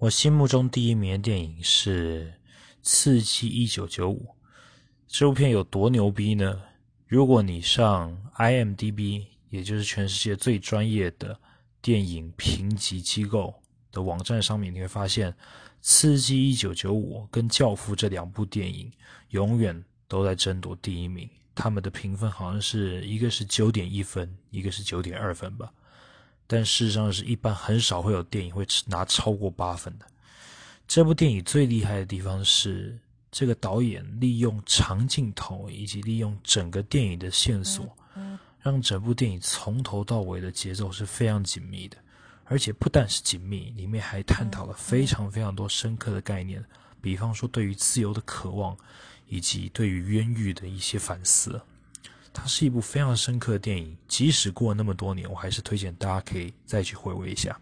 我心目中第一名的电影是《刺激一九九五》。这部片有多牛逼呢？如果你上 IMDB，也就是全世界最专业的电影评级机构的网站上面，你会发现《刺激一九九五》跟《教父》这两部电影永远都在争夺第一名。他们的评分好像是一个是九点一分，一个是九点二分吧。但事实上是一般很少会有电影会拿超过八分的。这部电影最厉害的地方是，这个导演利用长镜头以及利用整个电影的线索，让整部电影从头到尾的节奏是非常紧密的。而且不但是紧密，里面还探讨了非常非常多深刻的概念，比方说对于自由的渴望，以及对于冤狱的一些反思。它是一部非常深刻的电影，即使过了那么多年，我还是推荐大家可以再去回味一下。